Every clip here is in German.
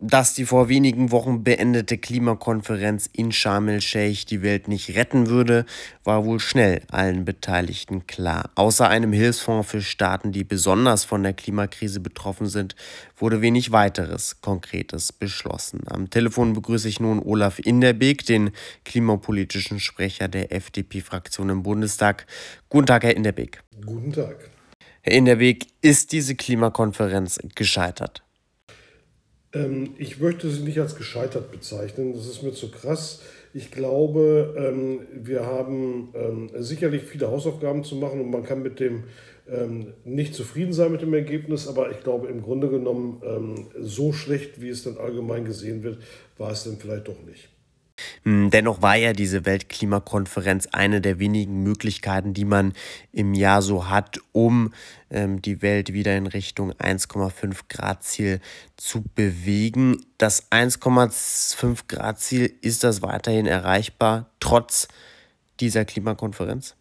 Dass die vor wenigen Wochen beendete Klimakonferenz in Sharm el-Sheikh die Welt nicht retten würde, war wohl schnell allen Beteiligten klar. Außer einem Hilfsfonds für Staaten, die besonders von der Klimakrise betroffen sind, wurde wenig weiteres Konkretes beschlossen. Am Telefon begrüße ich nun Olaf Inderbeek, den klimapolitischen Sprecher der FDP-Fraktion im Bundestag. Guten Tag, Herr Inderbeek. Guten Tag. Herr Inderbeek, ist diese Klimakonferenz gescheitert? Ähm, ich möchte sie nicht als gescheitert bezeichnen, das ist mir zu krass. Ich glaube, ähm, wir haben ähm, sicherlich viele Hausaufgaben zu machen und man kann mit dem ähm, nicht zufrieden sein mit dem Ergebnis, aber ich glaube im Grunde genommen, ähm, so schlecht, wie es dann allgemein gesehen wird, war es dann vielleicht doch nicht. Hm, dennoch war ja diese Weltklimakonferenz eine der wenigen Möglichkeiten, die man im Jahr so hat, um ähm, die Welt wieder in Richtung 1,5 Grad Ziel zu bewegen. Das 1,5 Grad Ziel, ist das weiterhin erreichbar, trotz dieser Klimakonferenz?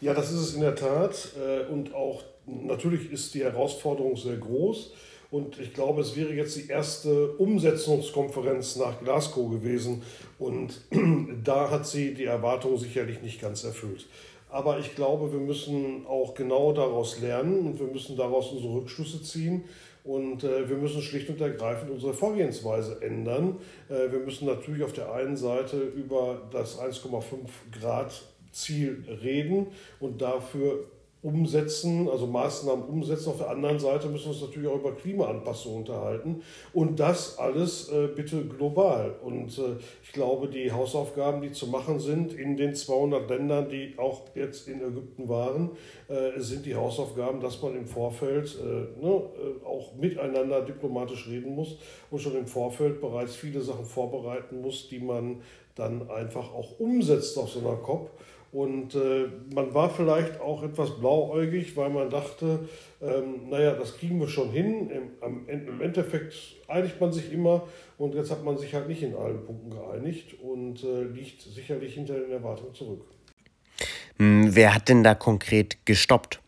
Ja, das ist es in der Tat. Äh, und auch natürlich ist die Herausforderung sehr groß. Und ich glaube, es wäre jetzt die erste Umsetzungskonferenz nach Glasgow gewesen. Und da hat sie die Erwartungen sicherlich nicht ganz erfüllt. Aber ich glaube, wir müssen auch genau daraus lernen und wir müssen daraus unsere Rückschlüsse ziehen. Und äh, wir müssen schlicht und ergreifend unsere Vorgehensweise ändern. Äh, wir müssen natürlich auf der einen Seite über das 1,5 Grad Ziel reden und dafür umsetzen, also Maßnahmen umsetzen. Auf der anderen Seite müssen wir uns natürlich auch über Klimaanpassung unterhalten und das alles äh, bitte global. Und äh, ich glaube, die Hausaufgaben, die zu machen sind in den 200 Ländern, die auch jetzt in Ägypten waren, äh, sind die Hausaufgaben, dass man im Vorfeld äh, ne, äh, auch miteinander diplomatisch reden muss und schon im Vorfeld bereits viele Sachen vorbereiten muss, die man dann einfach auch umsetzt auf so einer COP. Und äh, man war vielleicht auch etwas blauäugig, weil man dachte, ähm, naja, das kriegen wir schon hin. Im, Im, Endeffekt einigt man sich immer und jetzt hat man sich halt nicht in allen Punkten geeinigt und äh, liegt sicherlich hinter den Erwartungen zurück. Hm, wer hat denn da konkret gestoppt?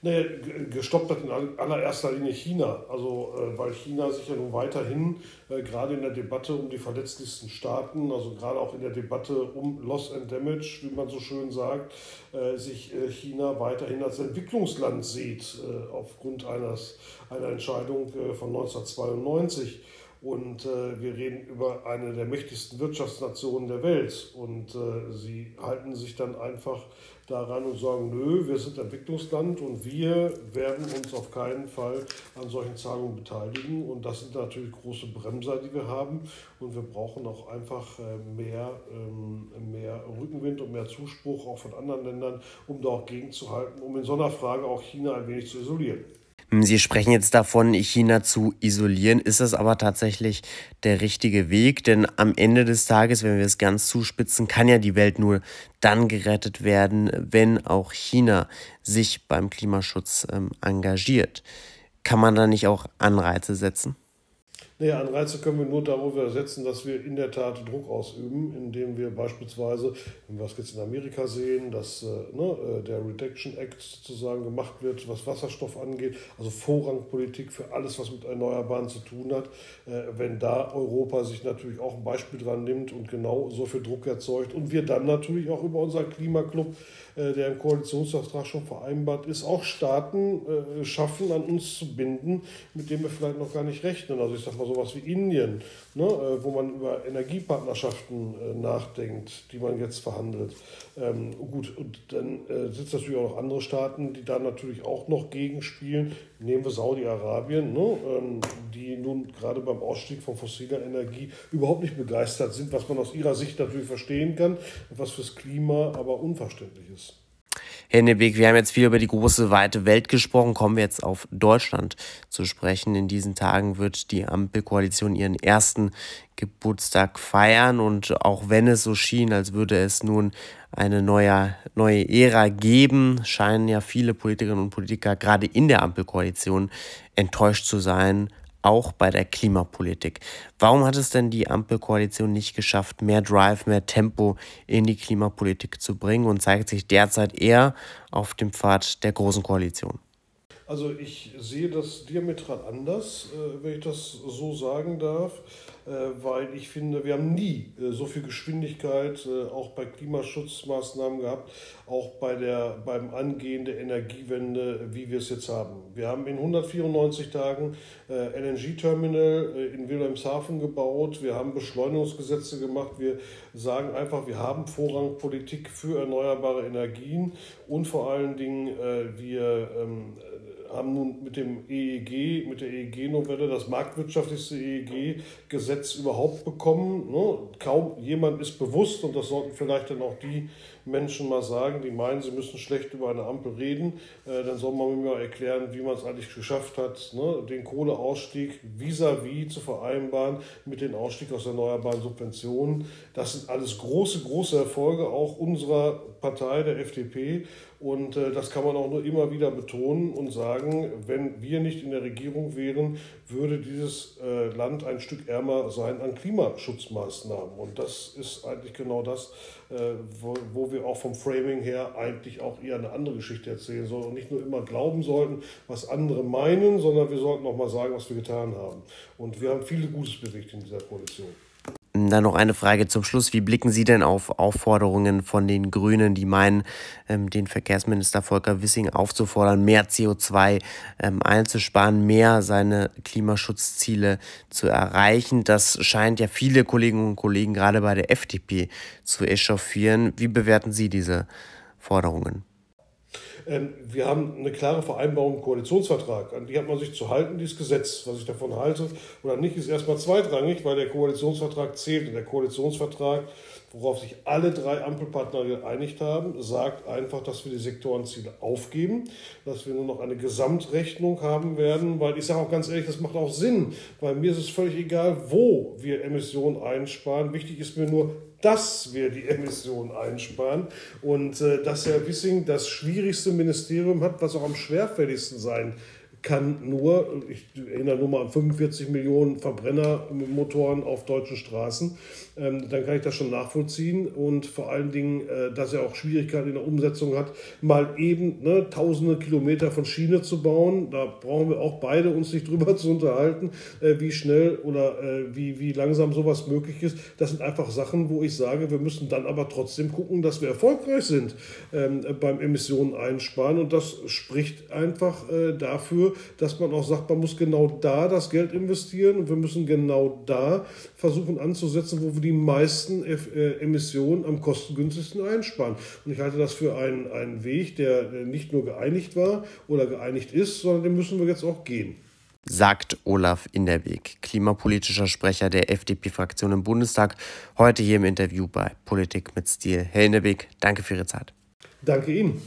Nee, gestoppt hat in allererster Linie China. Also, äh, weil China sich ja nun weiterhin, äh, gerade in der Debatte um die verletzlichsten Staaten, also gerade auch in der Debatte um Loss and Damage, wie man so schön sagt, äh, sich China weiterhin als Entwicklungsland sieht, aufgrund eines, einer Entscheidung von 1992. Und äh, wir reden über eine der mächtigsten Wirtschaftsnationen der Welt. Und äh, sie halten sich dann einfach daran und sagen, nö, wir sind Entwicklungsland und wir werden uns auf keinen Fall an solchen Zahlungen beteiligen. Und das sind natürlich große Bremser, die wir haben. Und wir brauchen auch einfach äh, mehr, ähm, mehr Rückenwind und mehr Zuspruch auch von anderen Ländern, um da auch gegenzuhalten, um in so einer Frage auch China ein wenig zu isolieren. Hm, Sie sprechen jetzt davon, China zu isolieren. Ist das aber tatsächlich der richtige Weg? Denn am Ende des Tages, wenn wir es ganz zuspitzen, kann ja die Welt nur dann gerettet werden, wenn auch China sich beim Klimaschutz ähm, engagiert. Kann man da nicht auch Anreize setzen? Nee, Anreize können wir nur darüber setzen, dass wir in der Tat Druck ausüben, indem wir beispielsweise, wenn wir es jetzt in Amerika sehen, dass äh, ne, äh, der Reduction Act sozusagen gemacht wird, was Wasserstoff angeht, also Vorrangpolitik für alles, was mit Erneuerbaren zu tun hat. Äh, wenn da Europa sich natürlich auch ein Beispiel dran nimmt und genau so viel Druck erzeugt und wir dann natürlich auch über unseren Klimaclub, äh, der im Koalitionsvertrag schon vereinbart ist, auch Staaten äh, schaffen, an uns zu binden, mit denen wir vielleicht noch gar nicht rechnen. Also ich sage mal, sowas wie Indien, ne, äh, wo man über Energiepartnerschaften äh, nachdenkt, die man jetzt verhandelt. Ähm, gut, und dann äh, es natürlich auch noch andere Staaten, die da natürlich auch noch gegenspielen. Nehmen wir Saudi-Arabien, ne, ähm, die nun gerade beim Ausstieg von fossiler Energie überhaupt nicht begeistert sind, was man aus ihrer Sicht natürlich verstehen kann, was fürs Klima aber unverständlich ist. Herr Nebeck, wir haben jetzt viel über die große, weite Welt gesprochen. Kommen wir jetzt auf Deutschland zu sprechen. In diesen Tagen wird die Ampelkoalition ihren ersten Geburtstag feiern. Und auch wenn es so schien, als würde es nun eine neue, neue Ära geben, scheinen ja viele Politikerinnen und Politiker gerade in der Ampelkoalition enttäuscht zu sein auch bei der Klimapolitik. Warum hat es denn die Ampelkoalition nicht geschafft, mehr Drive, mehr Tempo in die Klimapolitik zu bringen und zeigt sich derzeit eher auf dem Pfad der Großen Koalition? Also ich sehe das diametral anders, äh, wenn ich das so sagen darf, weil ich finde, wir haben nie äh, so viel Geschwindigkeit auch bei Klimaschutzmaßnahmen gehabt, auch bei der, beim Angehen der Energiewende, wie wir es jetzt haben. Wir haben in 194 Tagen LNG-Terminal in Wilhelmshaven gebaut, wir haben Beschleunigungsgesetze gemacht, wir sagen einfach, wir haben Vorrangpolitik für erneuerbare Energien und vor allen Dingen wir ähm, haben nun mit dem EEG, mit der EEG-Novelle das marktwirtschaftlichste EEG-Gesetz überhaupt bekommen. Ne? Kaum jemand ist bewusst, und das sollten vielleicht dann auch die Menschen mal sagen, die meinen, sie müssen schlecht über eine Ampel reden, äh, dann soll man mir mal erklären, wie man es eigentlich geschafft hat, ne? den Kohleausstieg vis-à-vis -vis zu vereinbaren mit dem Ausstieg aus erneuerbaren Subventionen. Das sind alles große, große Erfolge auch unserer Partei, der FDP. Und äh, das kann man auch nur immer wieder betonen und sagen, wenn wir nicht in der Regierung wären, würde dieses äh, Land ein Stück ärmer sein an Klimaschutzmaßnahmen. Und das ist eigentlich genau das, äh, wo, wo wir auch vom Framing her eigentlich auch eher eine andere Geschichte erzählen sollen und nicht nur immer glauben sollten, was andere meinen, sondern wir sollten auch mal sagen, was wir getan haben. Und wir haben viele Gutes bewegt in dieser Koalition. Dann noch eine Frage zum Schluss. Wie blicken Sie denn auf Aufforderungen von den Grünen, die meinen, ähm, den Verkehrsminister Volker Wissing aufzufordern, mehr CO2 ähm, einzusparen, mehr seine Klimaschutzziele zu erreichen? Das scheint ja viele Kolleginnen und Kollegen gerade bei der FDP zu echauffieren. Wie bewerten Sie diese Forderungen? Ähm, wir haben eine klare Vereinbarung im Koalitionsvertrag. An die hat man sich zu halten, dieses Gesetz. Was ich davon halte oder nicht, ist erstmal zweitrangig, weil der Koalitionsvertrag zählt. Und der Koalitionsvertrag, worauf sich alle drei Ampelpartner geeinigt haben, sagt einfach, dass wir die Sektorenziele aufgeben, dass wir nur noch eine Gesamtrechnung haben werden, weil ich sage auch ganz ehrlich, das macht auch Sinn, weil mir ist es völlig egal, wo wir Emissionen einsparen. Wichtig ist mir nur, dass wir die Emissionen einsparen und äh, dass Herr Wissing das schwierigste Ministerium hat, was auch am schwerfälligsten sein kann nur, ich erinnere nur mal an 45 Millionen Verbrennermotoren auf deutschen Straßen, ähm, dann kann ich das schon nachvollziehen und vor allen Dingen, äh, dass er auch Schwierigkeiten in der Umsetzung hat, mal eben ne, tausende Kilometer von Schiene zu bauen. Da brauchen wir auch beide uns nicht drüber zu unterhalten, äh, wie schnell oder äh, wie, wie langsam sowas möglich ist. Das sind einfach Sachen, wo ich sage, wir müssen dann aber trotzdem gucken, dass wir erfolgreich sind ähm, beim Emissionen einsparen und das spricht einfach äh, dafür, dass man auch sagt, man muss genau da das Geld investieren und wir müssen genau da versuchen anzusetzen, wo wir die meisten äh, Emissionen am kostengünstigsten einsparen. Und ich halte das für einen, einen Weg, der nicht nur geeinigt war oder geeinigt ist, sondern den müssen wir jetzt auch gehen sagt Olaf Inderweg, klimapolitischer Sprecher der FDP-Fraktion im Bundestag, heute hier im Interview bei Politik mit Stil. Herr Inderweg, danke für Ihre Zeit. Danke Ihnen.